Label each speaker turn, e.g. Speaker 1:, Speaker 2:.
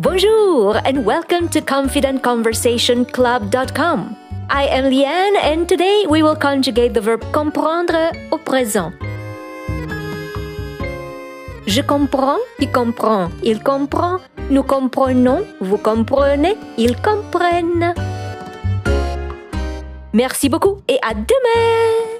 Speaker 1: Bonjour and welcome to confidentconversationclub.com. I am Liane and today we will conjugate the verb comprendre au présent. Je comprends, tu comprends, il comprend, nous comprenons, vous comprenez, ils comprennent. Merci beaucoup et à demain